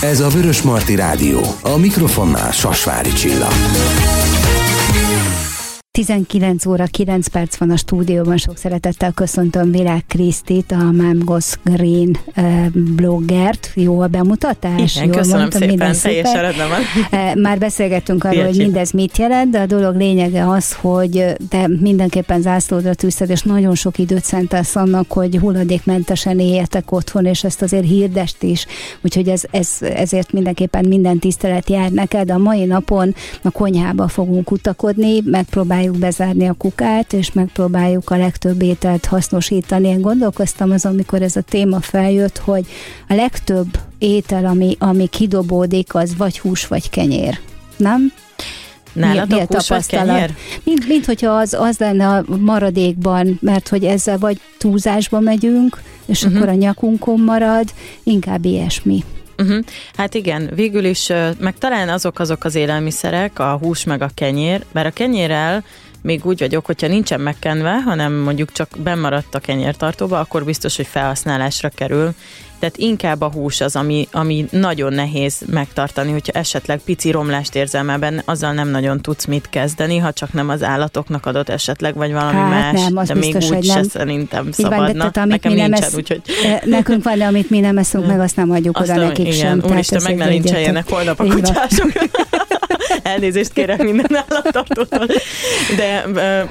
Ez a Vörös Marti Rádió. A mikrofonnál Sasvári Csilla. 19 óra 9 perc van a stúdióban, sok szeretettel köszöntöm Világ Krisztit, a Mamgos Green bloggert. Jó a bemutatás? Igen, Jól köszönöm mondtam, szépen, teljesen rendben van. Már beszélgettünk arról, hogy mindez mit jelent, de a dolog lényege az, hogy te mindenképpen zászlódra tűzted, és nagyon sok időt szentelsz annak, hogy hulladékmentesen éljetek otthon, és ezt azért hirdest is. Úgyhogy ez, ez, ezért mindenképpen minden tisztelet jár neked. A mai napon a konyhába fogunk kutakodni, megpróbáljuk megpróbáljuk bezárni a kukát, és megpróbáljuk a legtöbb ételt hasznosítani. Én gondolkoztam az, amikor ez a téma feljött, hogy a legtöbb étel, ami, ami kidobódik, az vagy hús, vagy kenyér. Nem? Nálatok mi, mi tapasztalat? Mint, mint hogyha az, az lenne a maradékban, mert hogy ezzel vagy túlzásba megyünk, és uh-huh. akkor a nyakunkon marad, inkább ilyesmi. Uh-huh. Hát igen, végül is, meg talán azok azok az élelmiszerek, a hús meg a kenyér, bár a kenyérrel még úgy vagyok, hogyha nincsen megkenve, hanem mondjuk csak bemaradt a kenyértartóba, akkor biztos, hogy felhasználásra kerül. Tehát inkább a hús az, ami, ami nagyon nehéz megtartani, hogyha esetleg pici romlást érzel ebben, azzal nem nagyon tudsz mit kezdeni, ha csak nem az állatoknak adott esetleg, vagy valami hát más, nem, az de biztos, még úgy nem. se szerintem szabadna. Van, de tehát, Nekem nincsen, esz... úgyhogy... Nekünk van, de amit mi nem eszünk meg, azt nem adjuk oda nekik igen, sem. Úristen, meg ne lincseljenek holnap a kutyások. Elnézést kérek minden állattartótól. De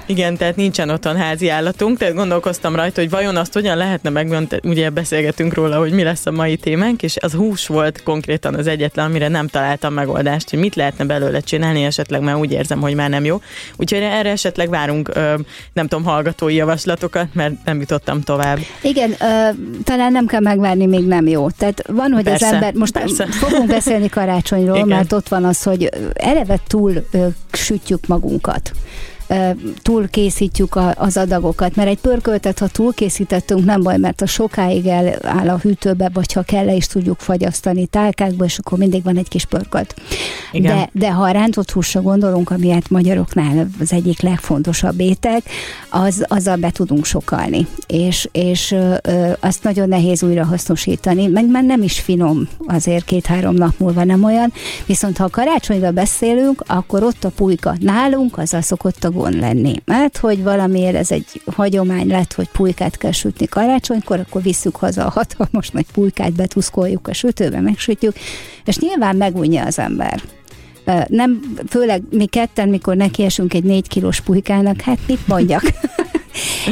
igen, tehát nincsen otthon házi állatunk, tehát gondolkoztam rajta, hogy vajon azt hogyan lehetne megmondani, ugye beszélgetünk róla, hogy mi lesz a mai témánk, és az hús volt konkrétan az egyetlen, amire nem találtam megoldást, hogy mit lehetne belőle csinálni, esetleg már úgy érzem, hogy már nem jó. Úgyhogy erre esetleg várunk, nem tudom, hallgatói javaslatokat, mert nem jutottam tovább. Igen, talán nem kell megvárni, még nem jó. Tehát van, hogy persze, az ember, most persze. fogunk beszélni karácsonyról, Igen. mert ott van az, hogy eleve túl sütjük magunkat túl készítjük az adagokat, mert egy pörköltet, ha túl készítettünk, nem baj, mert a sokáig eláll a hűtőbe, vagy ha kell, is tudjuk fagyasztani tálkákba, és akkor mindig van egy kis pörkölt. Igen. De, de ha a rántott húsra gondolunk, ami hát magyaroknál az egyik legfontosabb étek, az, azzal be tudunk sokalni, és, és ö, azt nagyon nehéz újra hasznosítani, meg már nem is finom azért két-három nap múlva nem olyan, viszont ha a karácsonyra beszélünk, akkor ott a pulyka nálunk, azzal szokott a gond lenni. Mert hogy valamiért ez egy hagyomány lett, hogy pulykát kell sütni karácsonykor, akkor visszük haza a hatalmas nagy pulykát, betuszkoljuk a sütőbe, megsütjük, és nyilván megunja az ember. Nem, főleg mi ketten, mikor nekiesünk egy négy kilós pulykának, hát mit mondjak?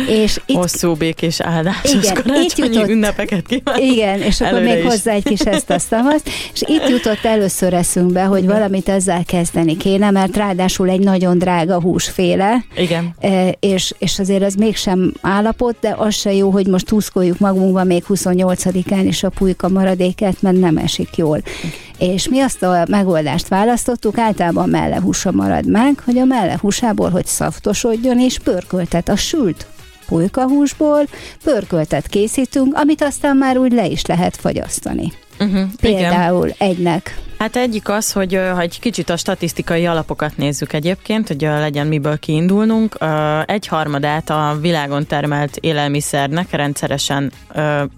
és itt, Hosszú, békés, áldásos igen, karácsonyi jutott, ünnepeket kívánok. Igen, és akkor még is. hozzá egy kis ezt, azt, azt. És itt jutott először eszünkbe, hogy igen. valamit ezzel kezdeni kéne, mert ráadásul egy nagyon drága húsféle. Igen. E, és, és azért az mégsem állapot, de az se jó, hogy most túszkoljuk magunkba még 28-án is a pulyka maradéket, mert nem esik jól. És mi azt a megoldást választottuk, általában mellehúsa marad meg, hogy a mellehúsából, hogy szaftosodjon és pörköltet a sült pulykahúsból, pörköltet készítünk, amit aztán már úgy le is lehet fagyasztani. Uh-huh, Például igen. egynek. Hát egyik az, hogy ha egy kicsit a statisztikai alapokat nézzük egyébként, hogy legyen miből kiindulnunk, egy harmadát a világon termelt élelmiszernek rendszeresen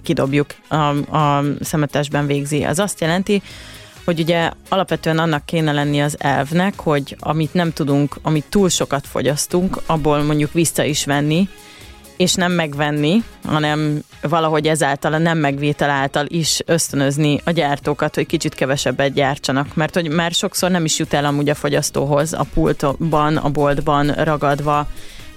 kidobjuk, a, a szemetesben végzi. Az azt jelenti, hogy ugye alapvetően annak kéne lenni az elvnek, hogy amit nem tudunk, amit túl sokat fogyasztunk, abból mondjuk vissza is venni, és nem megvenni, hanem valahogy ezáltal a nem megvétel által is ösztönözni a gyártókat, hogy kicsit kevesebbet gyártsanak, mert hogy már sokszor nem is jut el amúgy a fogyasztóhoz a pultban, a boltban ragadva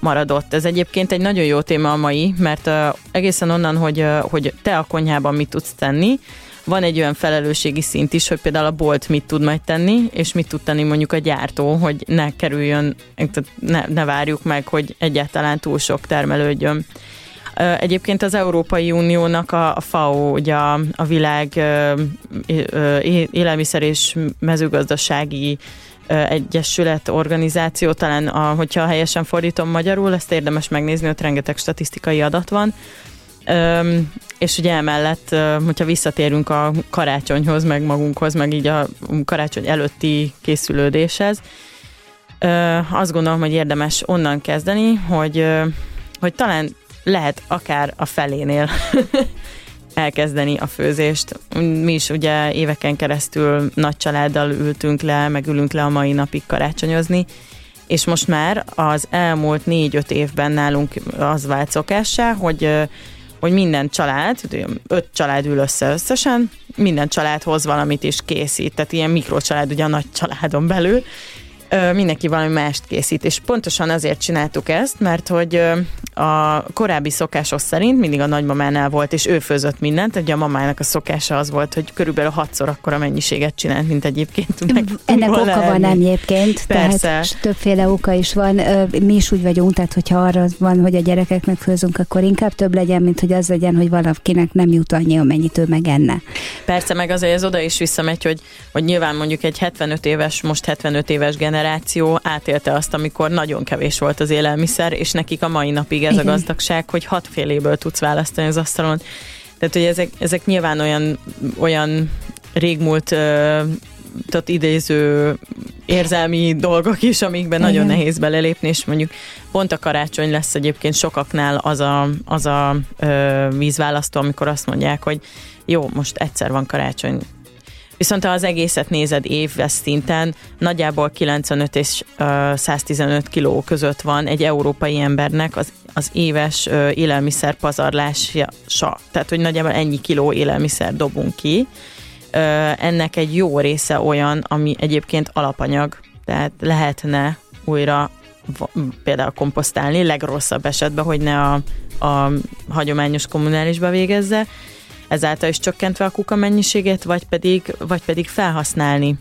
maradott. Ez egyébként egy nagyon jó téma a mai, mert uh, egészen onnan, hogy, uh, hogy te a konyhában mit tudsz tenni, van egy olyan felelősségi szint is, hogy például a bolt mit tud majd tenni, és mit tud tenni mondjuk a gyártó, hogy ne kerüljön, ne, ne várjuk meg, hogy egyáltalán túl sok termelődjön. Egyébként az Európai Uniónak a, FAO, ugye a, a világ élelmiszer és mezőgazdasági egyesület, organizáció, talán a, hogyha helyesen fordítom magyarul, ezt érdemes megnézni, ott rengeteg statisztikai adat van, Öm, és ugye emellett, hogyha visszatérünk a karácsonyhoz, meg magunkhoz, meg így a karácsony előtti készülődéshez, azt gondolom, hogy érdemes onnan kezdeni, hogy, hogy talán lehet akár a felénél elkezdeni a főzést. Mi is ugye éveken keresztül nagy családdal ültünk le, meg ülünk le a mai napig karácsonyozni, és most már az elmúlt négy-öt évben nálunk az vált szokássá, hogy hogy minden család, öt család ül össze összesen, minden család hoz valamit is készít, tehát ilyen mikrocsalád ugye a nagy családon belül, mindenki valami mást készít, és pontosan azért csináltuk ezt, mert hogy a korábbi szokásos szerint mindig a nagymamánál volt, és ő főzött mindent, ugye a mamának a szokása az volt, hogy körülbelül hatszor akkora mennyiséget csinált, mint egyébként. Meg Ennek oka lenni. van egyébként, Persze. tehát többféle oka is van. Mi is úgy vagyunk, tehát hogyha arra van, hogy a gyerekeknek főzünk, akkor inkább több legyen, mint hogy az legyen, hogy valakinek nem jut annyi, amennyit ő megenne. Persze, meg azért ez oda is visszamegy, hogy, hogy nyilván mondjuk egy 75 éves, most 75 éves generáció átélte azt, amikor nagyon kevés volt az élelmiszer, és nekik a mai napig ez Igen. a gazdagság, hogy hatféléből tudsz választani az asztalon. Tehát, hogy ezek, ezek nyilván olyan, olyan régmúlt tehát idéző érzelmi dolgok is, amikben Igen. nagyon nehéz belelépni, és mondjuk pont a karácsony lesz egyébként sokaknál az a, az a ö, vízválasztó, amikor azt mondják, hogy jó, most egyszer van karácsony, Viszont ha az egészet nézed éves szinten, nagyjából 95 és 115 kiló között van egy európai embernek az, az éves élelmiszer pazarlása. Tehát, hogy nagyjából ennyi kiló élelmiszer dobunk ki. Ennek egy jó része olyan, ami egyébként alapanyag, tehát lehetne újra például komposztálni, legrosszabb esetben, hogy ne a, a hagyományos kommunálisba végezze, ezáltal is csökkentve a kuka mennyiségét, vagy pedig, vagy pedig felhasználni.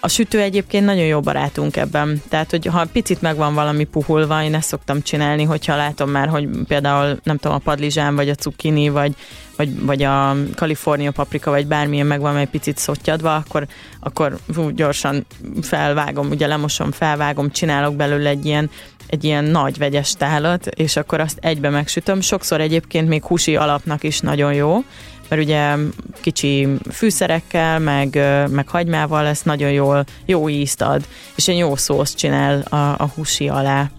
A sütő egyébként nagyon jó barátunk ebben. Tehát, hogy ha picit megvan valami puhulva, én ezt szoktam csinálni, hogyha látom már, hogy például nem tudom, a padlizsán, vagy a cukkini, vagy, vagy, vagy a kalifornia paprika, vagy bármilyen megvan egy picit szottyadva, akkor, akkor hú, gyorsan felvágom, ugye lemosom, felvágom, csinálok belőle egy ilyen, egy ilyen nagy vegyes tálat, és akkor azt egybe megsütöm. Sokszor egyébként még húsi alapnak is nagyon jó, mert ugye kicsi fűszerekkel, meg, meg hagymával ezt nagyon jól, jó ízt ad, és egy jó szószt csinál a, a húsi alá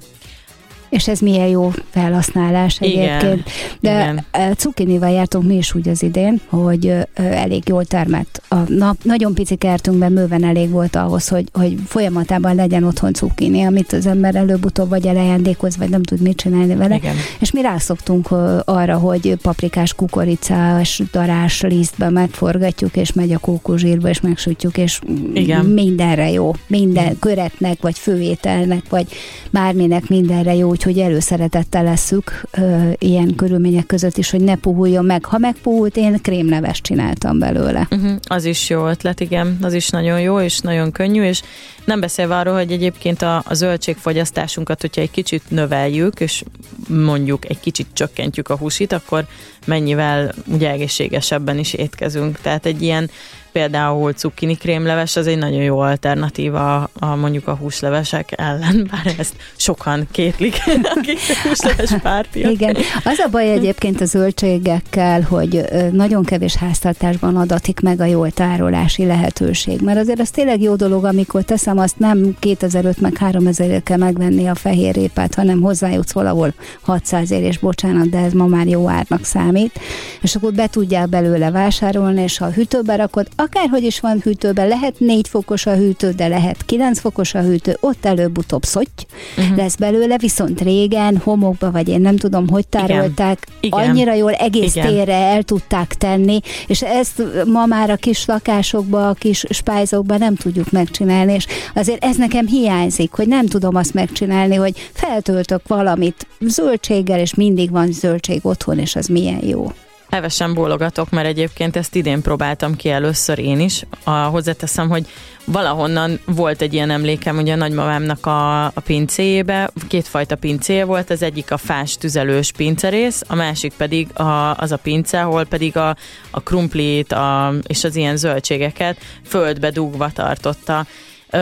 és ez milyen jó felhasználás egyébként. Igen, De igen. cukinival jártunk mi is úgy az idén, hogy elég jól termett. A nap, nagyon pici kertünkben bőven elég volt ahhoz, hogy, hogy folyamatában legyen otthon cukini, amit az ember előbb-utóbb vagy elejándékoz, vagy nem tud mit csinálni vele. Igen. És mi rászoktunk arra, hogy paprikás, kukoricás, darás lisztbe megforgatjuk, és megy a kókuzsírba, és megsütjük, és Igen. mindenre jó. Minden köretnek, vagy főételnek, vagy bárminek mindenre jó, úgyhogy előszeretettel leszük ö, ilyen körülmények között is, hogy ne puhuljon meg. Ha megpuhult, én krémleves csináltam belőle. Uh-huh, az is jó ötlet, igen, az is nagyon jó, és nagyon könnyű, és nem beszélve arról, hogy egyébként a, a zöldségfogyasztásunkat, hogyha egy kicsit növeljük, és mondjuk egy kicsit csökkentjük a húsit, akkor mennyivel ugye egészségesebben is étkezünk. Tehát egy ilyen például cukkini krémleves az egy nagyon jó alternatíva a, mondjuk a húslevesek ellen, bár ezt sokan kétlik, akik húsleves pártiak. Igen, az a baj egyébként a zöldségekkel, hogy nagyon kevés háztartásban adatik meg a jól tárolási lehetőség, mert azért az tényleg jó dolog, amikor teszem azt nem 2005 meg 3000 kell megvenni a fehérrépát, hanem hozzájutsz valahol 600 ér, és bocsánat, de ez ma már jó árnak számít, és akkor be tudják belőle vásárolni, és ha a hűtőbe rakod, akárhogy is van hűtőben, lehet 4 fokos a hűtő, de lehet 9 fokos a hűtő, ott előbb-utóbb szotty uh-huh. lesz belőle, viszont régen homokba, vagy én nem tudom, hogy tárolták, Igen. annyira jól egész Igen. térre el tudták tenni, és ezt ma már a kis lakásokba, a kis spájzokba nem tudjuk megcsinálni, és azért ez nekem hiányzik, hogy nem tudom azt megcsinálni, hogy feltöltök valamit zöldséggel, és mindig van zöldség otthon, és az milyen jó. Hevesen bólogatok, mert egyébként ezt idén próbáltam ki először én is. A, hozzáteszem, hogy valahonnan volt egy ilyen emlékem, ugye a nagymamámnak a, a pincéjébe, kétfajta pincéje volt, az egyik a fás tüzelős pincerész, a másik pedig a, az a pince, ahol pedig a, a krumplit a, és az ilyen zöldségeket földbe dugva tartotta.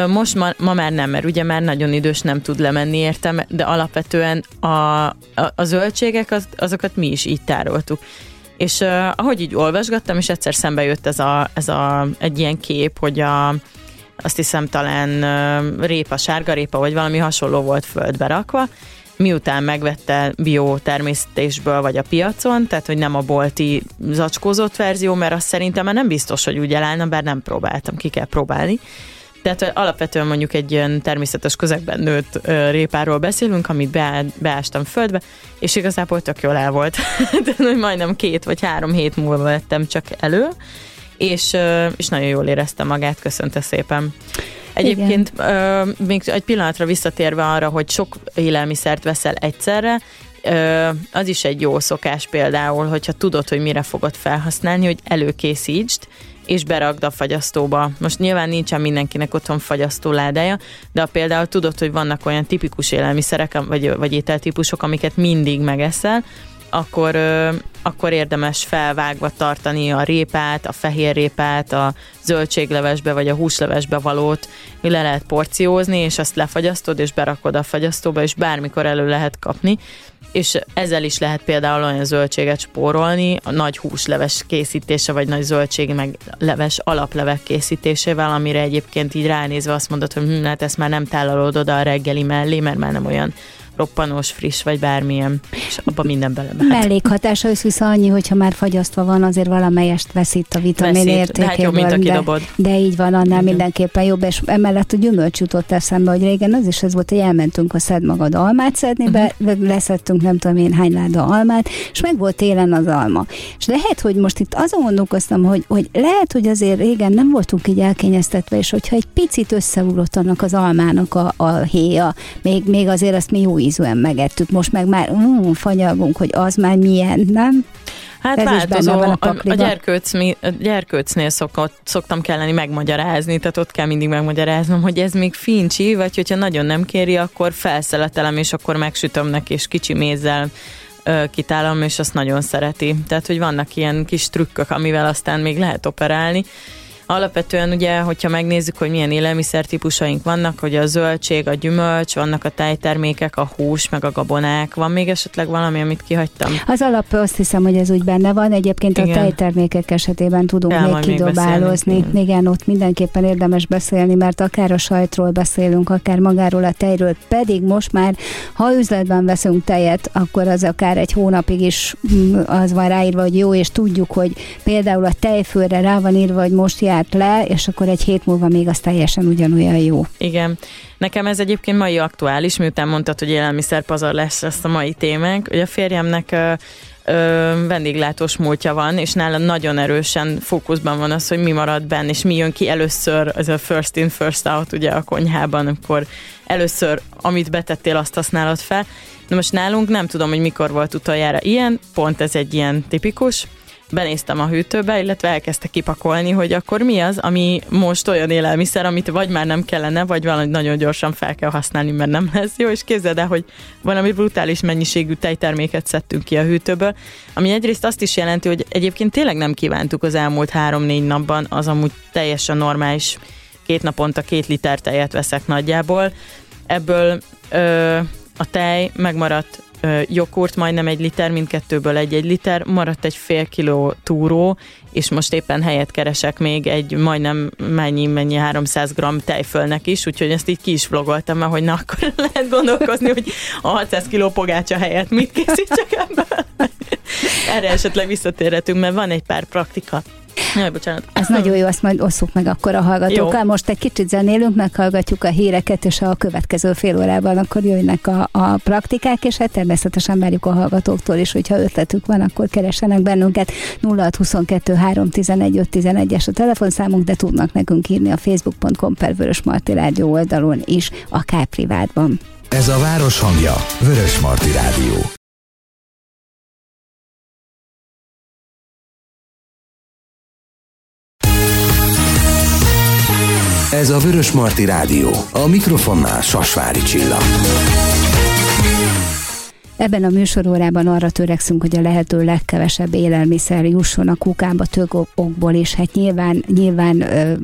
Most ma, ma már nem, mert ugye már nagyon idős, nem tud lemenni értem, de alapvetően a, a, a zöldségek, az, azokat mi is így tároltuk. És uh, ahogy így olvasgattam, és egyszer szembe jött ez, a, ez a, egy ilyen kép, hogy a, azt hiszem talán uh, répa, sárga répa, vagy valami hasonló volt földbe rakva, miután megvette bio természetésből vagy a piacon, tehát hogy nem a bolti zacskózott verzió, mert azt szerintem már nem biztos, hogy úgy elállna, bár nem próbáltam, ki kell próbálni. Tehát alapvetően mondjuk egy ilyen természetes közegben nőtt répáról beszélünk, amit be, beástam földbe, és igazából tök jól el volt. Tehát majdnem két vagy három hét múlva vettem csak elő, és, és nagyon jól éreztem magát, köszönte szépen. Egyébként ö, még egy pillanatra visszatérve arra, hogy sok élelmiszert veszel egyszerre, ö, az is egy jó szokás például, hogyha tudod, hogy mire fogod felhasználni, hogy előkészítsd, és berakd a fagyasztóba. Most nyilván nincsen mindenkinek otthon fagyasztó ládája, de például tudod, hogy vannak olyan tipikus élelmiszerek, vagy, vagy ételtípusok, amiket mindig megeszel, akkor, akkor érdemes felvágva tartani a répát, a fehér répát, a zöldséglevesbe vagy a húslevesbe valót, le lehet porciózni, és azt lefagyasztod, és berakod a fagyasztóba, és bármikor elő lehet kapni. És ezzel is lehet például olyan zöldséget spórolni, a nagy húsleves készítése, vagy nagy zöldség meg leves alaplevek készítésével, amire egyébként így ránézve azt mondod, hogy hm, hát ezt már nem tálalod oda a reggeli mellé, mert már nem olyan roppanós, friss, vagy bármilyen, és abban minden bele Mellékhatása össze annyi, hogyha már fagyasztva van, azért valamelyest veszít a vitamin veszít, de, hát jobb, mint a de, de így van, annál Igen. mindenképpen jobb, és emellett a gyümölcs jutott eszembe, hogy régen az is ez volt, hogy elmentünk a szed magad almát szedni, be, uh-huh. leszettünk nem tudom én hány láda almát, és meg volt télen az alma. És lehet, hogy most itt azon gondolkoztam, hogy, hogy lehet, hogy azért régen nem voltunk így elkényeztetve, és hogyha egy picit összeugrott annak az almának a, a héja, még, még azért azt mi jó ízűen megettük, most meg már uh, fanyalgunk, hogy az már milyen, nem? Hát Ez változó, a, a, a, gyerkőc, mi, a gyerkőcnél szokott, szoktam kelleni megmagyarázni, tehát ott kell mindig megmagyaráznom, hogy ez még fincsi, vagy hogyha nagyon nem kéri, akkor felszeletelem, és akkor megsütöm neki, és kicsi mézzel ö, kitálom, és azt nagyon szereti. Tehát, hogy vannak ilyen kis trükkök, amivel aztán még lehet operálni. Alapvetően ugye, hogyha megnézzük, hogy milyen élelmiszertípusaink vannak, hogy a zöldség, a gyümölcs, vannak a tejtermékek, a hús, meg a gabonák. Van még esetleg valami, amit kihagytam? Az alap azt hiszem, hogy ez úgy benne van. Egyébként Igen. a tejtermékek esetében tudunk Kell még kidobálozni. Még Igen. Igen, ott mindenképpen érdemes beszélni, mert akár a sajtról beszélünk, akár magáról a tejről, pedig most már, ha üzletben veszünk tejet, akkor az akár egy hónapig is mm, az van ráírva, hogy jó, és tudjuk, hogy például a tejfőre rá van írva, hogy most jár zárt le, és akkor egy hét múlva még az teljesen ugyanolyan jó. Igen. Nekem ez egyébként mai aktuális, miután mondtad, hogy élelmiszerpazar lesz ezt a mai témánk. Ugye a férjemnek ö, vendéglátós múltja van, és nála nagyon erősen fókuszban van az, hogy mi marad benne, és mi jön ki először, ez a first in, first out ugye a konyhában, akkor először, amit betettél, azt használod fel. Na most nálunk nem tudom, hogy mikor volt utoljára ilyen, pont ez egy ilyen tipikus, benéztem a hűtőbe, illetve elkezdte kipakolni, hogy akkor mi az, ami most olyan élelmiszer, amit vagy már nem kellene, vagy valahogy nagyon gyorsan fel kell használni, mert nem lesz jó, és képzeld el, hogy valami brutális mennyiségű tejterméket szedtünk ki a hűtőből, ami egyrészt azt is jelenti, hogy egyébként tényleg nem kívántuk az elmúlt három-négy napban, az amúgy teljesen normális, két naponta két liter tejet veszek nagyjából, ebből ö, a tej megmaradt joghurt majdnem egy liter, mindkettőből egy-egy liter, maradt egy fél kiló túró, és most éppen helyet keresek még egy majdnem mennyi, mennyi 300 g tejfölnek is, úgyhogy ezt így ki is vlogoltam, mert hogy na, akkor lehet gondolkozni, hogy a 600 kiló pogácsa helyett mit készítsek ebből. Erre esetleg visszatérhetünk, mert van egy pár praktika. Jaj, bocsánat. Ez nagyon jó, azt majd osszuk meg akkor a hallgatókkal. Jó. Most egy kicsit zenélünk, meghallgatjuk a híreket, és a következő fél órában akkor jönnek a, a praktikák, és hát természetesen várjuk a hallgatóktól is, hogyha ötletük van, akkor keresenek bennünket. 0622 311 511 es a telefonszámunk, de tudnak nekünk írni a facebook.com per Vörös Marti Rádió oldalon is, akár privátban. Ez a város hangja, Vörös Marti Rádió. Ez a Vörös Marti Rádió. A mikrofonnál Sasvári Csilla. Ebben a műsorórában arra törekszünk, hogy a lehető legkevesebb élelmiszer jusson a kukába több is. Hát nyilván, nyilván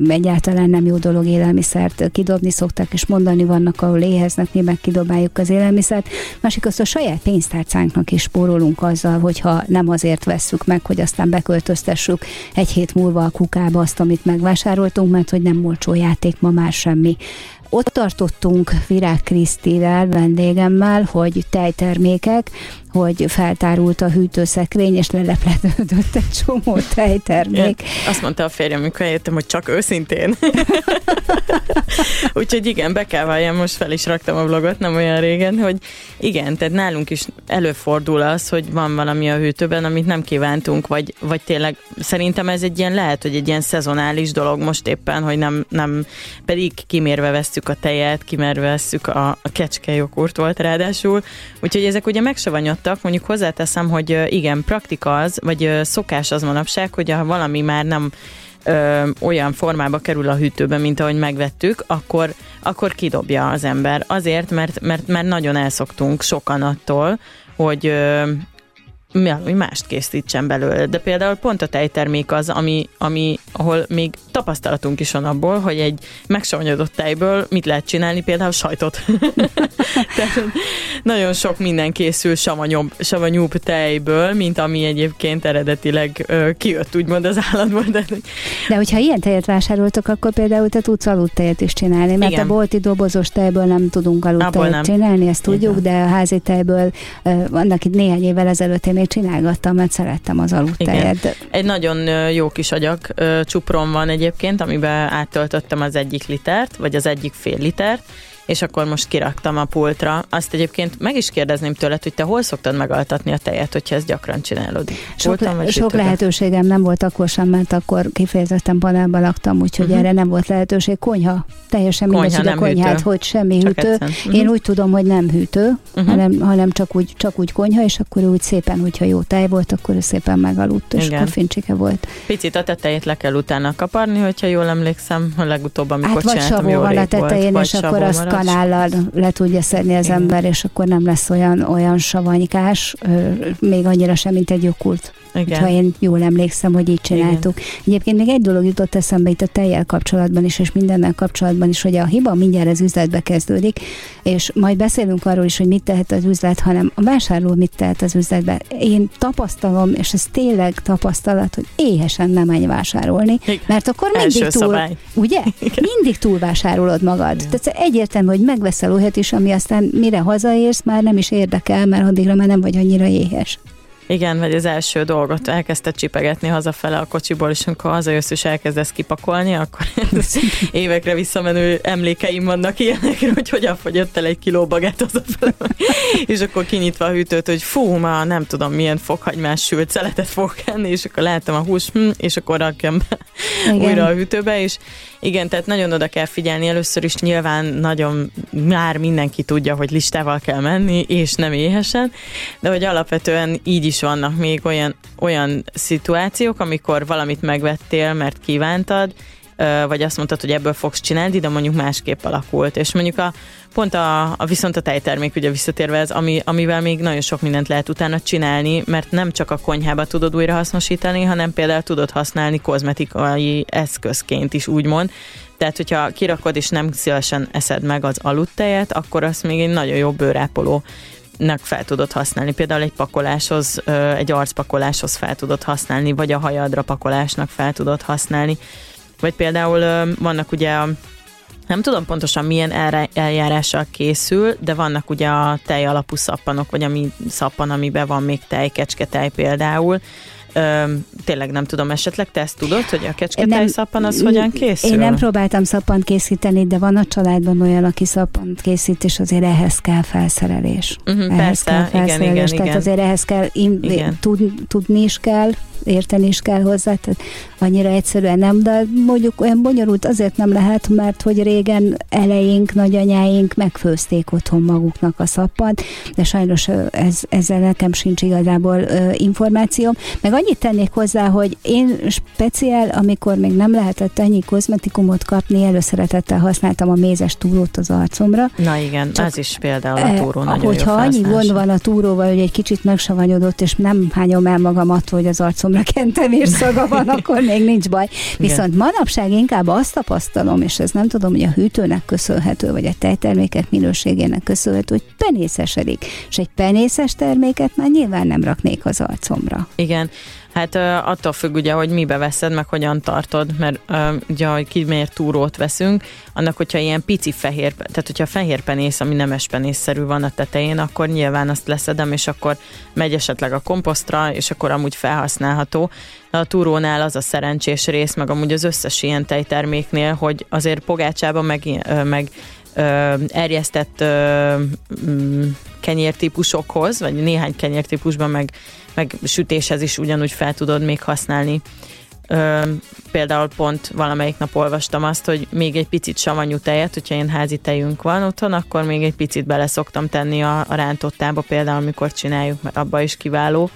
egyáltalán nem jó dolog élelmiszert kidobni szoktak, és mondani vannak, ahol éheznek, meg kidobáljuk az élelmiszert. Másik azt a saját pénztárcánknak is spórolunk azzal, hogyha nem azért vesszük meg, hogy aztán beköltöztessük egy hét múlva a kukába azt, amit megvásároltunk, mert hogy nem olcsó játék ma már semmi ott tartottunk Virág Krisztivel, vendégemmel, hogy tejtermékek, hogy feltárult a hűtőszekrény, és lelepletődött egy csomó tejtermék. Igen. Azt mondta a férjem, amikor eljöttem, hogy csak őszintén. Úgyhogy igen, be kell valljam, most fel is raktam a vlogot, nem olyan régen, hogy igen, tehát nálunk is előfordul az, hogy van valami a hűtőben, amit nem kívántunk, vagy, vagy tényleg szerintem ez egy ilyen, lehet, hogy egy ilyen szezonális dolog most éppen, hogy nem, nem pedig kimérve veszük a tejet, kimérve veszük a, a kecske jogurt volt ráadásul, úgyhogy ezek ugye megsavanyodtak, mondjuk hozzáteszem, hogy igen, praktika az, vagy szokás az manapság, hogy ha valami már nem ö, olyan formába kerül a hűtőbe, mint ahogy megvettük, akkor, akkor kidobja az ember. Azért, mert, mert, mert nagyon elszoktunk sokan attól, hogy ö, mi mást készítsen belőle. De például pont a tejtermék az, ami, ami, ahol még tapasztalatunk is van abból, hogy egy megsavanyodott tejből mit lehet csinálni, például sajtot. Tehát nagyon sok minden készül savanyúbb, savanyúbb tejből, mint ami egyébként eredetileg ö, kijött úgymond az állatból. De... de hogyha ilyen tejet vásároltok, akkor például te tudsz aludtejet is csinálni, mert Igen. a bolti dobozos tejből nem tudunk aludtejet nem. csinálni, ezt tudjuk, Igen. de a házi tejből vannak itt néhány évvel ezelőtt én még csinálgattam, mert szerettem az aludtejet. Egy nagyon jó kis agyag csupron van egyébként, amiben áttöltöttem az egyik litert, vagy az egyik fél litert, és akkor most kiraktam a pultra. Azt egyébként meg is kérdezném tőled, hogy te hol szoktad megaltatni a tejet, hogyha ezt gyakran csinálod? Sok, le, sok lehetőségem nem volt akkor sem, mert akkor kifejezetten panelban laktam, úgyhogy uh-huh. erre nem volt lehetőség. Konyha, teljesen mindegy, hogy a konyhát, hűtő. hogy semmi csak hűtő. Uh-huh. Én úgy tudom, hogy nem hűtő, uh-huh. hanem, hanem csak, úgy, csak úgy konyha, és akkor úgy szépen, hogyha jó tej volt, akkor ő szépen megaludt, és Igen. akkor fincsike volt. Picit a tetejét le kell utána kaparni, hogyha jól emlékszem, a legutóbb, amikor hát csináltam, jó a tetején, volt, és akkor azt kanállal le tudja szedni az Igen. ember, és akkor nem lesz olyan, olyan savanykás, még annyira sem, mint egy joghurt. Igen. Ha én jól emlékszem, hogy így csináltuk. Igen. Egyébként még egy dolog jutott eszembe itt a tejjel kapcsolatban is, és mindennel kapcsolatban is, hogy a hiba mindjárt az üzletbe kezdődik, és majd beszélünk arról is, hogy mit tehet az üzlet, hanem a vásárló mit tehet az üzletbe. Én tapasztalom, és ez tényleg tapasztalat, hogy éhesen nem menj vásárolni, Igen. mert akkor mindig Első túl, szabály. ugye? Igen. Mindig túlvásárolod magad. Igen. Tehát egyértelmű, hogy megveszel olyat is, ami aztán mire hazaérsz, már nem is érdekel, mert addigra már nem vagy annyira éhes. Igen, vagy az első dolgot elkezdte csipegetni hazafele a kocsiból, és amikor hazajössz és elkezdesz kipakolni, akkor évekre visszamenő emlékeim vannak ilyenekre, hogy hogyan fogyott el egy kiló bagát hazafele. és akkor kinyitva a hűtőt, hogy fú, ma nem tudom milyen fokhagymás sült szeletet fogok enni, és akkor látom a hús, hm, és akkor rakjam be igen. újra a hűtőbe, és igen, tehát nagyon oda kell figyelni. Először is nyilván nagyon már mindenki tudja, hogy listával kell menni, és nem éhesen, de hogy alapvetően így is vannak még olyan, olyan szituációk, amikor valamit megvettél, mert kívántad, vagy azt mondtad, hogy ebből fogsz csinálni, de mondjuk másképp alakult. És mondjuk a, pont a, a viszont a tejtermék, ugye visszatérve ez, ami, amivel még nagyon sok mindent lehet utána csinálni, mert nem csak a konyhába tudod újra hasznosítani, hanem például tudod használni kozmetikai eszközként is, úgymond. Tehát, hogyha kirakod és nem szívesen eszed meg az aludtejet, akkor azt még egy nagyon jó bőrápoló nek fel tudod használni. Például egy pakoláshoz, egy arcpakoláshoz fel tudod használni, vagy a hajadra pakolásnak fel tudod használni. Vagy például vannak ugye a nem tudom pontosan milyen eljárással készül, de vannak ugye a tej alapú szappanok, vagy ami szappan, amiben van még tej, kecsketej például, Ö, tényleg nem tudom, esetleg te ezt tudod, hogy a kecsketej szappan az hogyan készül? Én nem próbáltam szappant készíteni, de van a családban olyan, aki szappant készít, és azért ehhez kell felszerelés. Uh-huh, ehhez persze, kell felszerelés, igen, igen, tehát igen. azért ehhez kell, in, tud, tudni is kell, érteni is kell hozzá, tehát annyira egyszerűen nem, de mondjuk olyan bonyolult azért nem lehet, mert hogy régen eleink, nagyanyáink megfőzték otthon maguknak a szappant, de sajnos ez, ezzel nekem sincs igazából információm. Meg annyit tennék hozzá, hogy én speciál, amikor még nem lehetett ennyi kozmetikumot kapni, előszeretettel használtam a mézes túrót az arcomra. Na igen, Csak, ez is például a túró nagyon Hogyha annyi gond van a túróval, hogy egy kicsit megsavanyodott, és nem hányom el magam attól, hogy az arcomra kentemés szaga van, akkor még nincs baj. Viszont Igen. manapság inkább azt tapasztalom, és ez nem tudom, hogy a hűtőnek köszönhető, vagy a tejtermékek minőségének köszönhető, hogy penészesedik. És egy penészes terméket már nyilván nem raknék az arcomra. Igen, Hát attól függ ugye, hogy mibe veszed, meg hogyan tartod, mert ugye, hogy ki miért túrót veszünk, annak, hogyha ilyen pici fehér, tehát hogyha fehér penész, ami nemes penészszerű van a tetején, akkor nyilván azt leszedem, és akkor megy esetleg a komposztra, és akkor amúgy felhasználható. A túrónál az a szerencsés rész, meg amúgy az összes ilyen tejterméknél, hogy azért pogácsában meg, meg erjesztett mm, kenyértípusokhoz, vagy néhány kenyértípusban meg, meg sütéshez is ugyanúgy fel tudod még használni. Ö, például pont valamelyik nap olvastam azt, hogy még egy picit savanyú tejet, hogyha ilyen házi tejünk van otthon, akkor még egy picit bele szoktam tenni a, a rántottába, például amikor csináljuk, mert abba is kiváló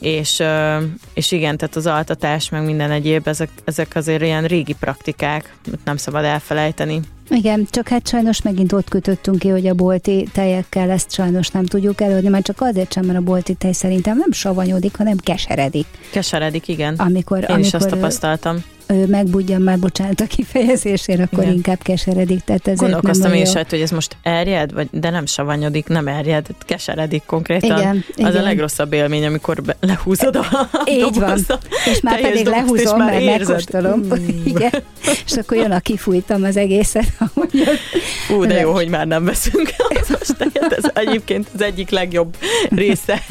és, és igen, tehát az altatás, meg minden egyéb, ezek, ezek azért ilyen régi praktikák, nem szabad elfelejteni. Igen, csak hát sajnos megint ott kötöttünk ki, hogy a bolti tejekkel ezt sajnos nem tudjuk előadni, mert csak azért sem, mert a bolti tej szerintem nem savanyodik, hanem keseredik. Keseredik, igen. Amikor, Én amikor is azt tapasztaltam megbudjan már, bocsánat a kifejezésére, akkor Igen. inkább keseredik. Tehát ezért Gondolkoztam én is, hogy ez most erjed, vagy, de nem savanyodik, nem erjed, keseredik konkrétan. Igen, az igen. a legrosszabb élmény, amikor be, lehúzod a Így van. És már pedig lehúzom, már mert megkóstolom. Mm. Igen. És akkor jön a kifújtam az egészet. Ú, de jó, hogy már nem veszünk tejet. Ez egyébként az egyik legjobb része,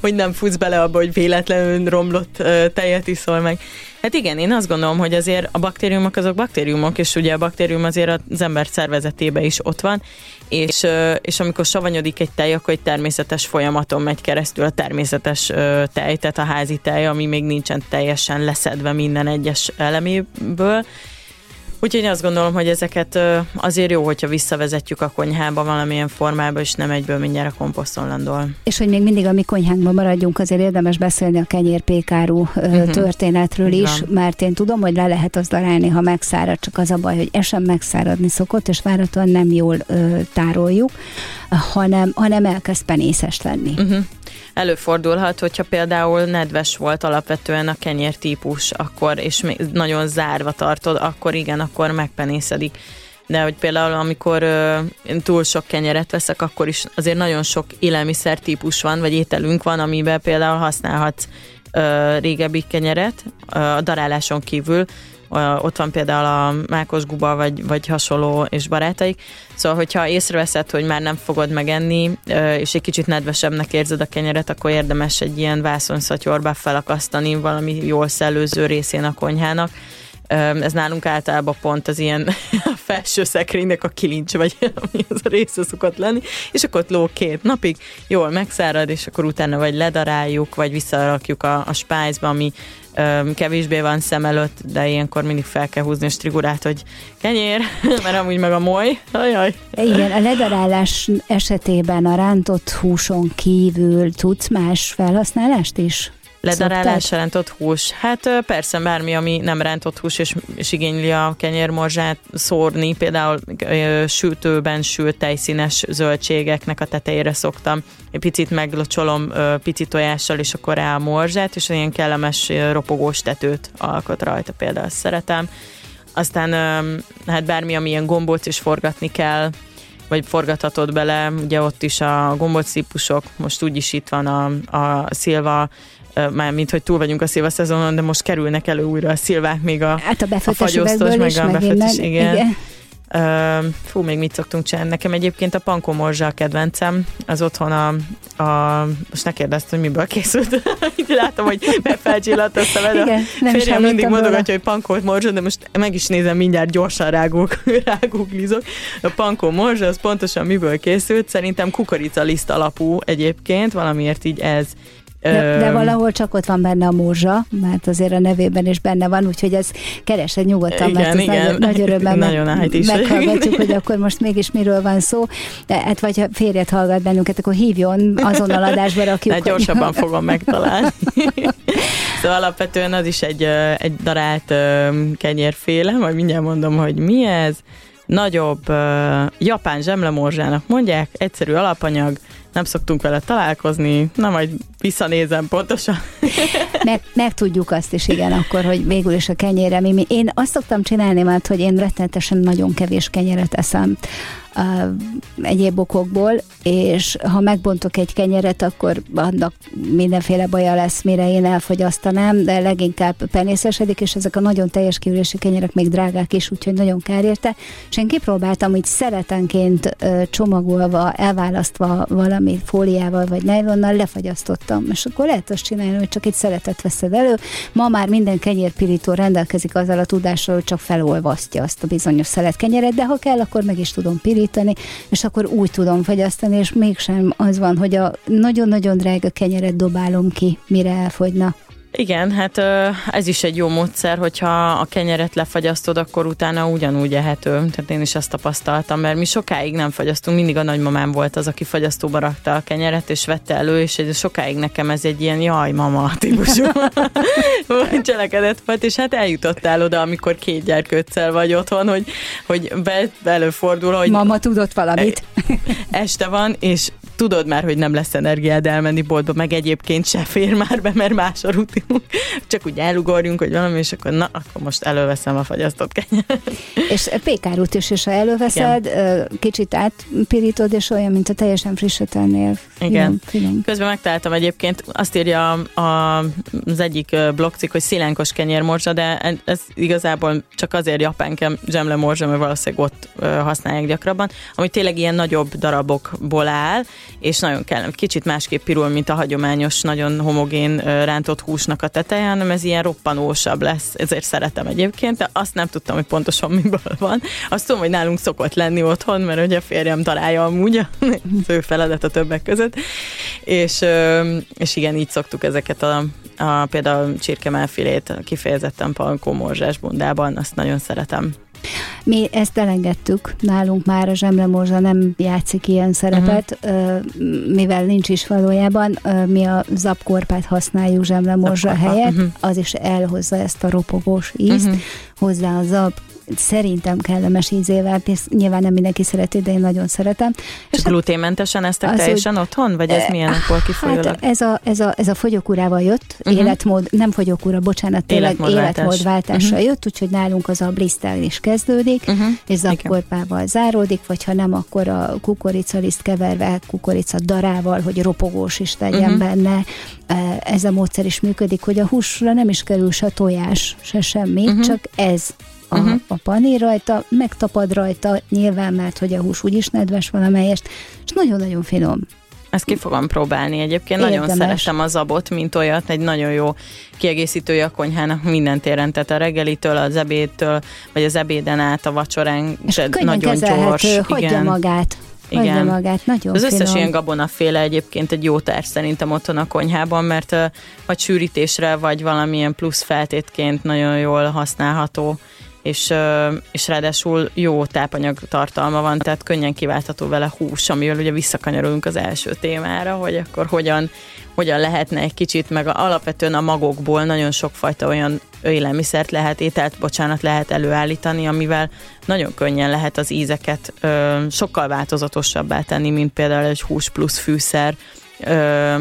hogy nem futsz bele abba, hogy véletlenül romlott tejet iszol meg. Hát igen, én azt gondolom, hogy azért a baktériumok azok baktériumok, és ugye a baktérium azért az ember szervezetébe is ott van, és, és amikor savanyodik egy tej, akkor egy természetes folyamaton megy keresztül a természetes tej, tehát a házi tej, ami még nincsen teljesen leszedve minden egyes eleméből, Úgyhogy én azt gondolom, hogy ezeket azért jó, hogyha visszavezetjük a konyhába valamilyen formába, és nem egyből mindjárt a komposzton landol. És hogy még mindig a mi konyhánkban maradjunk, azért érdemes beszélni a kenyérpékárú uh-huh. történetről is, mert én tudom, hogy le lehet az darálni, ha megszárad, csak az a baj, hogy esem megszáradni szokott, és várhatóan nem jól ö, tároljuk, hanem, hanem elkezd penészes lenni. Uh-huh előfordulhat, hogyha például nedves volt alapvetően a kenyér típus, akkor, és nagyon zárva tartod, akkor igen, akkor megpenészedik. De hogy például amikor ö, én túl sok kenyeret veszek, akkor is azért nagyon sok élelmiszer típus van, vagy ételünk van, amiben például használhatsz ö, régebbi kenyeret ö, a daráláson kívül, ott van például a mákos guba, vagy, vagy hasonló és barátaik. Szóval, hogyha észreveszed, hogy már nem fogod megenni, és egy kicsit nedvesebbnek érzed a kenyeret, akkor érdemes egy ilyen vászonszatyorba felakasztani valami jól szellőző részén a konyhának, ez nálunk általában pont az ilyen a felső szekrénynek a kilincs, vagy ami az a része szokott lenni, és akkor ott ló két napig, jól megszárad, és akkor utána vagy ledaráljuk, vagy visszarakjuk a, a spájzba, ami kevésbé van szem előtt, de ilyenkor mindig fel kell húzni a strigurát, hogy kenyér, mert amúgy meg a moly. Ajaj. Igen, a ledarálás esetében a rántott húson kívül tudsz más felhasználást is? Ledarálás rántott hús. Hát persze bármi, ami nem rántott hús, és, és igényli a kenyérmorzsát szórni, például sültőben sült tejszínes zöldségeknek a tetejére szoktam. Egy picit meglocsolom pici tojással, és akkor rá a morzsát, és ilyen kellemes ropogós tetőt alkot rajta, például azt szeretem. Aztán hát bármi, ami ilyen gombóc is forgatni kell, vagy forgathatod bele, ugye ott is a gombóc típusok, most úgyis itt van a, a szilva már mint hogy túl vagyunk a szilva szezonon, de most kerülnek elő újra a szilvák, még a, hát a, a fagyasztos, meg a befőttes, igen. igen. Uh, fú, még mit szoktunk csinálni? Nekem egyébként a pankó morzsa a kedvencem. Az otthon a, a most ne kérdeztem, hogy miből készült. Így látom, hogy befelcsillant a szemed. Igen, Férjem mindig mondogatja, hogy pankó morzsa, de most meg is nézem, mindjárt gyorsan rágók, rágóglizok. A pankó morzsa, az pontosan miből készült. Szerintem kukorica liszt alapú egyébként, valamiért így ez de, de valahol csak ott van benne a morzsa, mert azért a nevében is benne van, úgyhogy ez keresed nyugodtan, igen, mert ez igen. Nagy, nagy örömmel Nagyon meg, meghallgatjuk, hogy akkor most mégis miről van szó. De hát vagy ha férjet hallgat bennünket, akkor hívjon azonnal adásba rakjuk. De gyorsabban hogy... fogom megtalálni. szóval alapvetően az is egy, egy darált kenyérféle, majd mindjárt mondom, hogy mi ez. Nagyobb japán zsemlemorzsának mondják, egyszerű alapanyag, nem szoktunk vele találkozni, na majd visszanézem pontosan. meg, meg azt is, igen, akkor, hogy végül is a kenyére. Én azt szoktam csinálni, mert hogy én rettenetesen nagyon kevés kenyeret eszem egyéb okokból, és ha megbontok egy kenyeret, akkor annak mindenféle baja lesz, mire én elfogyasztanám, de leginkább penészesedik, és ezek a nagyon teljes kiülési kenyerek még drágák is, úgyhogy nagyon kár érte. És én kipróbáltam, hogy szeretenként csomagolva, elválasztva valami fóliával vagy nejlonnal lefagyasztottam, és akkor lehet azt csinálni, hogy csak egy szeretet veszed elő. Ma már minden kenyérpirító rendelkezik azzal a tudással, hogy csak felolvasztja azt a bizonyos kenyeret, de ha kell, akkor meg is tudom pirítani, és akkor úgy tudom fagyasztani, és mégsem az van, hogy a nagyon-nagyon drága kenyeret dobálom ki, mire elfogyna. Igen, hát ez is egy jó módszer, hogyha a kenyeret lefagyasztod, akkor utána ugyanúgy ehető. Tehát én is ezt tapasztaltam, mert mi sokáig nem fagyasztunk, mindig a nagymamám volt az, aki fagyasztóba rakta a kenyeret, és vette elő, és egy, sokáig nekem ez egy ilyen jaj, mama típusú cselekedet volt, és hát eljutottál oda, amikor két gyerkőccel vagy otthon, hogy, hogy be, előfordul, hogy... Mama tudott valamit. Este van, és tudod már, hogy nem lesz energiád elmenni boltba, meg egyébként se fér már be, mert más a rutinunk. Csak úgy elugorjunk, hogy valami, és akkor na, akkor most előveszem a fagyasztott kenyeret. És pékárút is, és ha előveszed, Igen. kicsit átpirítod, és olyan, mint a teljesen frisset ennél. Igen. Finom. Közben megtaláltam egyébként, azt írja a, az egyik blogcikk, hogy szilánkos kenyérmorzsa, de ez igazából csak azért japán zsemle morzsa, mert valószínűleg ott használják gyakrabban, ami tényleg ilyen nagyobb darabokból áll, és nagyon kellem. Kicsit másképp pirul, mint a hagyományos, nagyon homogén rántott húsnak a teteje, hanem ez ilyen roppanósabb lesz, ezért szeretem egyébként, de azt nem tudtam, hogy pontosan miből van. Azt tudom, hogy nálunk szokott lenni otthon, mert ugye a férjem találja amúgy, az ő feladat a többek között, és, és igen, így szoktuk ezeket a, a például csirkemelfilét kifejezetten palkó morzsás bundában, azt nagyon szeretem. Mi ezt elengedtük, nálunk már a zsemlemorzsa nem játszik ilyen szerepet, uh-huh. mivel nincs is valójában, mi a zapkorpát használjuk zsemlemorzsa helyett, uh-huh. az is elhozza ezt a ropogós ízt, uh-huh. hozzá a zap szerintem kellemes ízével, nyilván nem mindenki szereti, de én nagyon szeretem. És, és gluténmentesen eztek az, teljesen otthon, vagy ez eh, milyen akkor kifolyólag? Hát ez a, ez a, ez a fogyókúrával jött, uh-huh. életmód, nem fogyókúra, bocsánat, tényleg életmódváltás. életmódváltással uh-huh. jött, úgyhogy nálunk az a blisztel is kezdődik, uh-huh. és zakkorpával záródik, vagy ha nem, akkor a kukoricaliszt keverve, kukorica darával, hogy ropogós is legyen uh-huh. benne. Eh, ez a módszer is működik, hogy a húsra nem is kerül se tojás, se semmi, uh-huh. csak ez a, uh-huh. a panír rajta, megtapad rajta, nyilván, mert hogy a hús úgyis nedves valamelyest, és nagyon-nagyon finom. Ezt ki fogom próbálni egyébként. Érdemes. Nagyon szeretem az abot, mint olyat, egy nagyon jó kiegészítője a konyhának minden téren, tehát a reggelitől, az ebédtől, vagy az ebéden át a vacsorán. És nagyon gyors. Hagyja igen. magát. Igen. Hagyja magát, nagyon Az finom. összes ilyen gabonaféle egyébként egy jó társ szerintem otthon a konyhában, mert vagy sűrítésre, vagy valamilyen plusz feltétként nagyon jól használható és, és ráadásul jó tápanyag tartalma van, tehát könnyen kiváltható vele hús, amivel ugye visszakanyarulunk az első témára, hogy akkor hogyan, hogyan lehetne egy kicsit, meg alapvetően a magokból nagyon sokfajta olyan élelmiszert lehet, ételt, bocsánat, lehet előállítani, amivel nagyon könnyen lehet az ízeket ö, sokkal változatosabbá tenni, mint például egy hús plusz fűszer ö,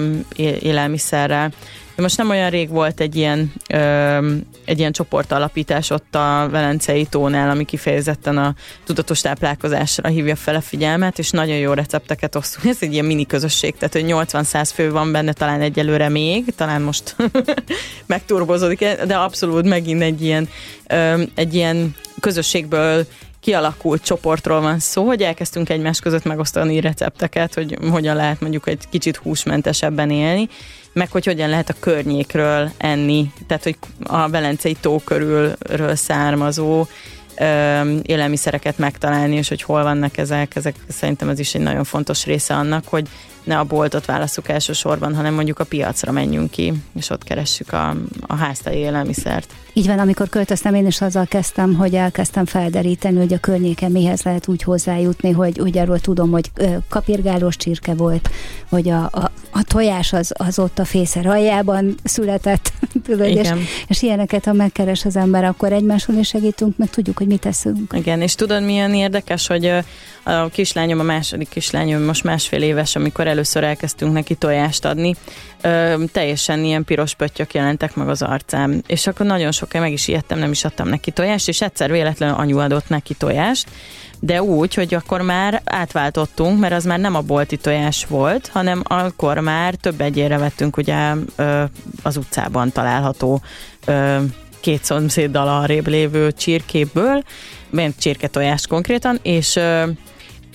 élelmiszerrel. Most nem olyan rég volt egy ilyen, ö, egy ilyen csoportalapítás ott a Velencei tónál, ami kifejezetten a tudatos táplálkozásra hívja fel a figyelmet, és nagyon jó recepteket osztunk. Ez egy ilyen mini közösség, tehát hogy 80-100 fő van benne, talán egyelőre még, talán most megturbozódik, de abszolút megint egy ilyen, ö, egy ilyen közösségből kialakult csoportról van szó, hogy elkezdtünk egymás között megosztani recepteket, hogy hogyan lehet mondjuk egy kicsit húsmentesebben élni, meg hogy hogyan lehet a környékről enni, tehát hogy a Velencei tó körülről származó élelmiszereket megtalálni, és hogy hol vannak ezek, ezek szerintem ez is egy nagyon fontos része annak, hogy ne a boltot válaszuk elsősorban, hanem mondjuk a piacra menjünk ki, és ott keressük a, a háztai élelmiszert. Így van, amikor költöztem, én is azzal kezdtem, hogy elkezdtem felderíteni, hogy a környéken mihez lehet úgy hozzájutni, hogy úgy arról tudom, hogy kapirgálós csirke volt, hogy a, a, a tojás az, az ott a fészer aljában született, tudod, és, és ilyeneket, ha megkeres az ember, akkor egymáson is segítünk, meg tudjuk, hogy mit teszünk. Igen, és tudod, milyen érdekes, hogy a kislányom, a második kislányom most másfél éves, amikor először elkezdtünk neki tojást adni, ö, teljesen ilyen piros pöttyök jelentek meg az arcám, és akkor nagyon sokáig meg is ijedtem, nem is adtam neki tojást, és egyszer véletlenül anyu adott neki tojást, de úgy, hogy akkor már átváltottunk, mert az már nem a bolti tojás volt, hanem akkor már több egyére vettünk ugye az utcában található két szomszéddal arrébb lévő csirkéből, csirketojás konkrétan, és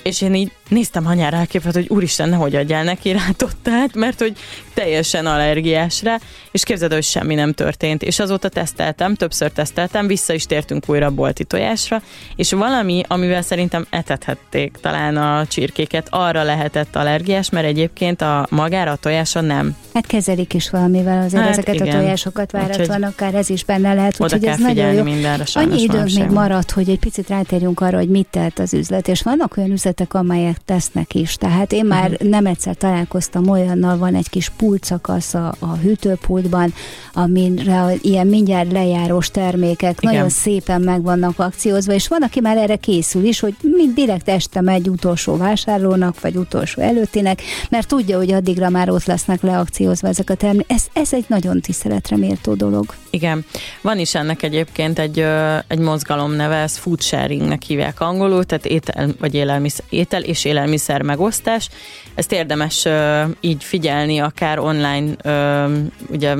és én így néztem anyára elképet, hogy úristen, nehogy adjál neki rátottát, mert hogy teljesen allergiás rá, és képzeld, hogy semmi nem történt. És azóta teszteltem, többször teszteltem, vissza is tértünk újra a bolti tojásra, és valami, amivel szerintem etethették talán a csirkéket, arra lehetett allergiás, mert egyébként a magára a tojása nem. Hát kezelik is valamivel azért hát ezeket igen. a tojásokat váratlan, akár ez is benne lehet, úgyhogy ez nagyon jó. Mindenre, Annyi időnk még maradt, hogy egy picit rátérjünk arra, hogy mit tehet az üzlet, és vannak olyan üzletek, amelyek tesznek is. Tehát én már uh-huh. nem egyszer találkoztam olyannal, van egy kis pultszakasz a, a hűtőpultban, amire ilyen mindjárt lejárós termékek Igen. nagyon szépen meg vannak akciózva, és van, aki már erre készül is, hogy mind direkt este megy utolsó vásárlónak, vagy utolsó előttinek, mert tudja, hogy addigra már ott lesznek leakciózva ezek a termékek. Ez, ez egy nagyon tiszteletre méltó dolog. Igen. Van is ennek egyébként egy, egy mozgalom neve, ez food sharingnek hívják angolul, tehát étel, vagy élelmiszer, étel és élelmiszer megosztás. Ezt érdemes így figyelni, akár online ugye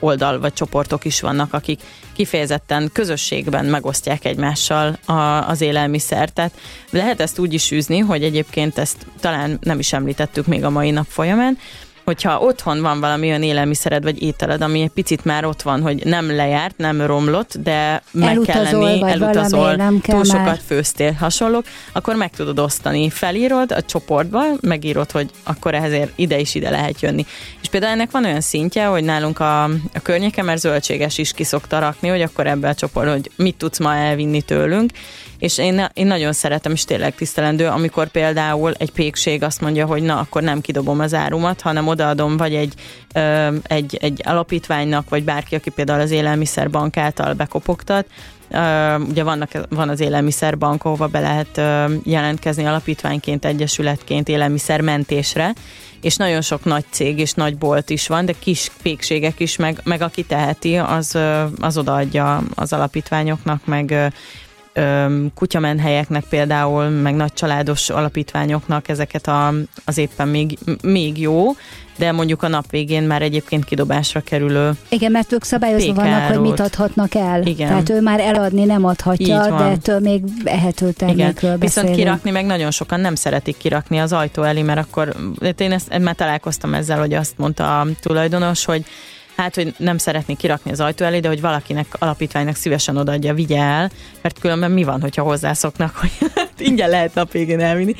oldal vagy csoportok is vannak, akik kifejezetten közösségben megosztják egymással a, az élelmiszer. Tehát lehet ezt úgy is űzni, hogy egyébként ezt talán nem is említettük még a mai nap folyamán, hogyha otthon van valami olyan élelmiszered vagy ételed, ami egy picit már ott van, hogy nem lejárt, nem romlott, de meg elutazol, kell lenni, elutazol, nem kell túl már. sokat főztél, hasonlók, akkor meg tudod osztani. Felírod a csoportba, megírod, hogy akkor ehhez ide is ide lehet jönni. És például ennek van olyan szintje, hogy nálunk a, a környéken, mert zöldséges is kiszokta rakni, hogy akkor ebbe a csoport, hogy mit tudsz ma elvinni tőlünk, és én, én nagyon szeretem, és tényleg tisztelendő, amikor például egy pékség azt mondja, hogy na, akkor nem kidobom az árumat, hanem odaadom vagy egy, ö, egy, egy alapítványnak, vagy bárki, aki például az élelmiszerbank által bekopogtat, Uh, ugye vannak, van az élelmiszerbank, ahova be lehet uh, jelentkezni alapítványként, egyesületként élelmiszermentésre, és nagyon sok nagy cég és nagy bolt is van, de kis pékségek is, meg, meg aki teheti, az, az odaadja az alapítványoknak, meg kutyamenhelyeknek például, meg nagy családos alapítványoknak ezeket a, az éppen még, még jó, de mondjuk a nap végén már egyébként kidobásra kerülő Igen, mert ők szabályozva vannak, hogy mit adhatnak el. Igen. Tehát ő már eladni nem adhatja, de ettől még ehető termékről Igen. Viszont kirakni meg nagyon sokan nem szeretik kirakni az ajtó elé, mert akkor én ezt, már találkoztam ezzel, hogy azt mondta a tulajdonos, hogy hát, hogy nem szeretné kirakni az ajtó elé, de hogy valakinek alapítványnak szívesen odaadja, vigye el, mert különben mi van, hogyha hozzászoknak, hogy ingyen lehet nap végén elvinni.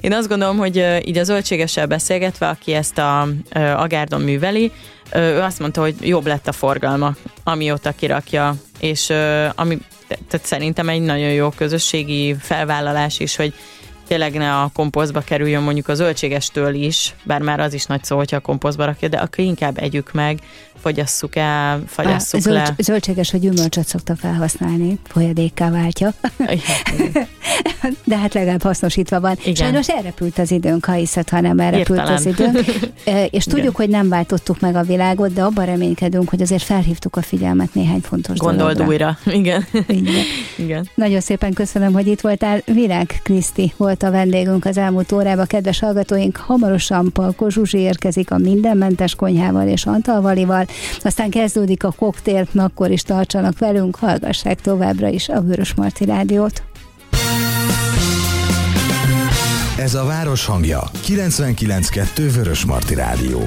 Én azt gondolom, hogy így az zöldségessel beszélgetve, aki ezt a agárdon műveli, ő azt mondta, hogy jobb lett a forgalma, amióta kirakja, és ami tehát szerintem egy nagyon jó közösségi felvállalás is, hogy tényleg ne a komposztba kerüljön mondjuk a zöldségestől is, bár már az is nagy szó, hogyha a komposztba rakja, de akkor inkább együk meg, fogyasszuk el, fagyasszuk a zöld, le. Zöldséges a gyümölcsöt szokta felhasználni, folyadékká váltja. De hát legalább hasznosítva van. Igen. Sajnos elrepült az időnk, ha hiszed, ha nem elrepült Értelen. az időnk. És tudjuk, Igen. hogy nem váltottuk meg a világot, de abban reménykedünk, hogy azért felhívtuk a figyelmet néhány fontos Gondold dologra. újra. Igen. Igen. Igen. Nagyon szépen köszönöm, hogy itt voltál. Virág Kriszti volt a vendégünk az elmúlt órában. Kedves hallgatóink, hamarosan Palko Zsuzsi érkezik a mindenmentes konyhával és Antal Valival. Aztán kezdődik a koktél, akkor is tartsanak velünk, hallgassák továbbra is a Vörös Marti Rádiót. Ez a város hangja, 99.2 Vörös Marti Rádió.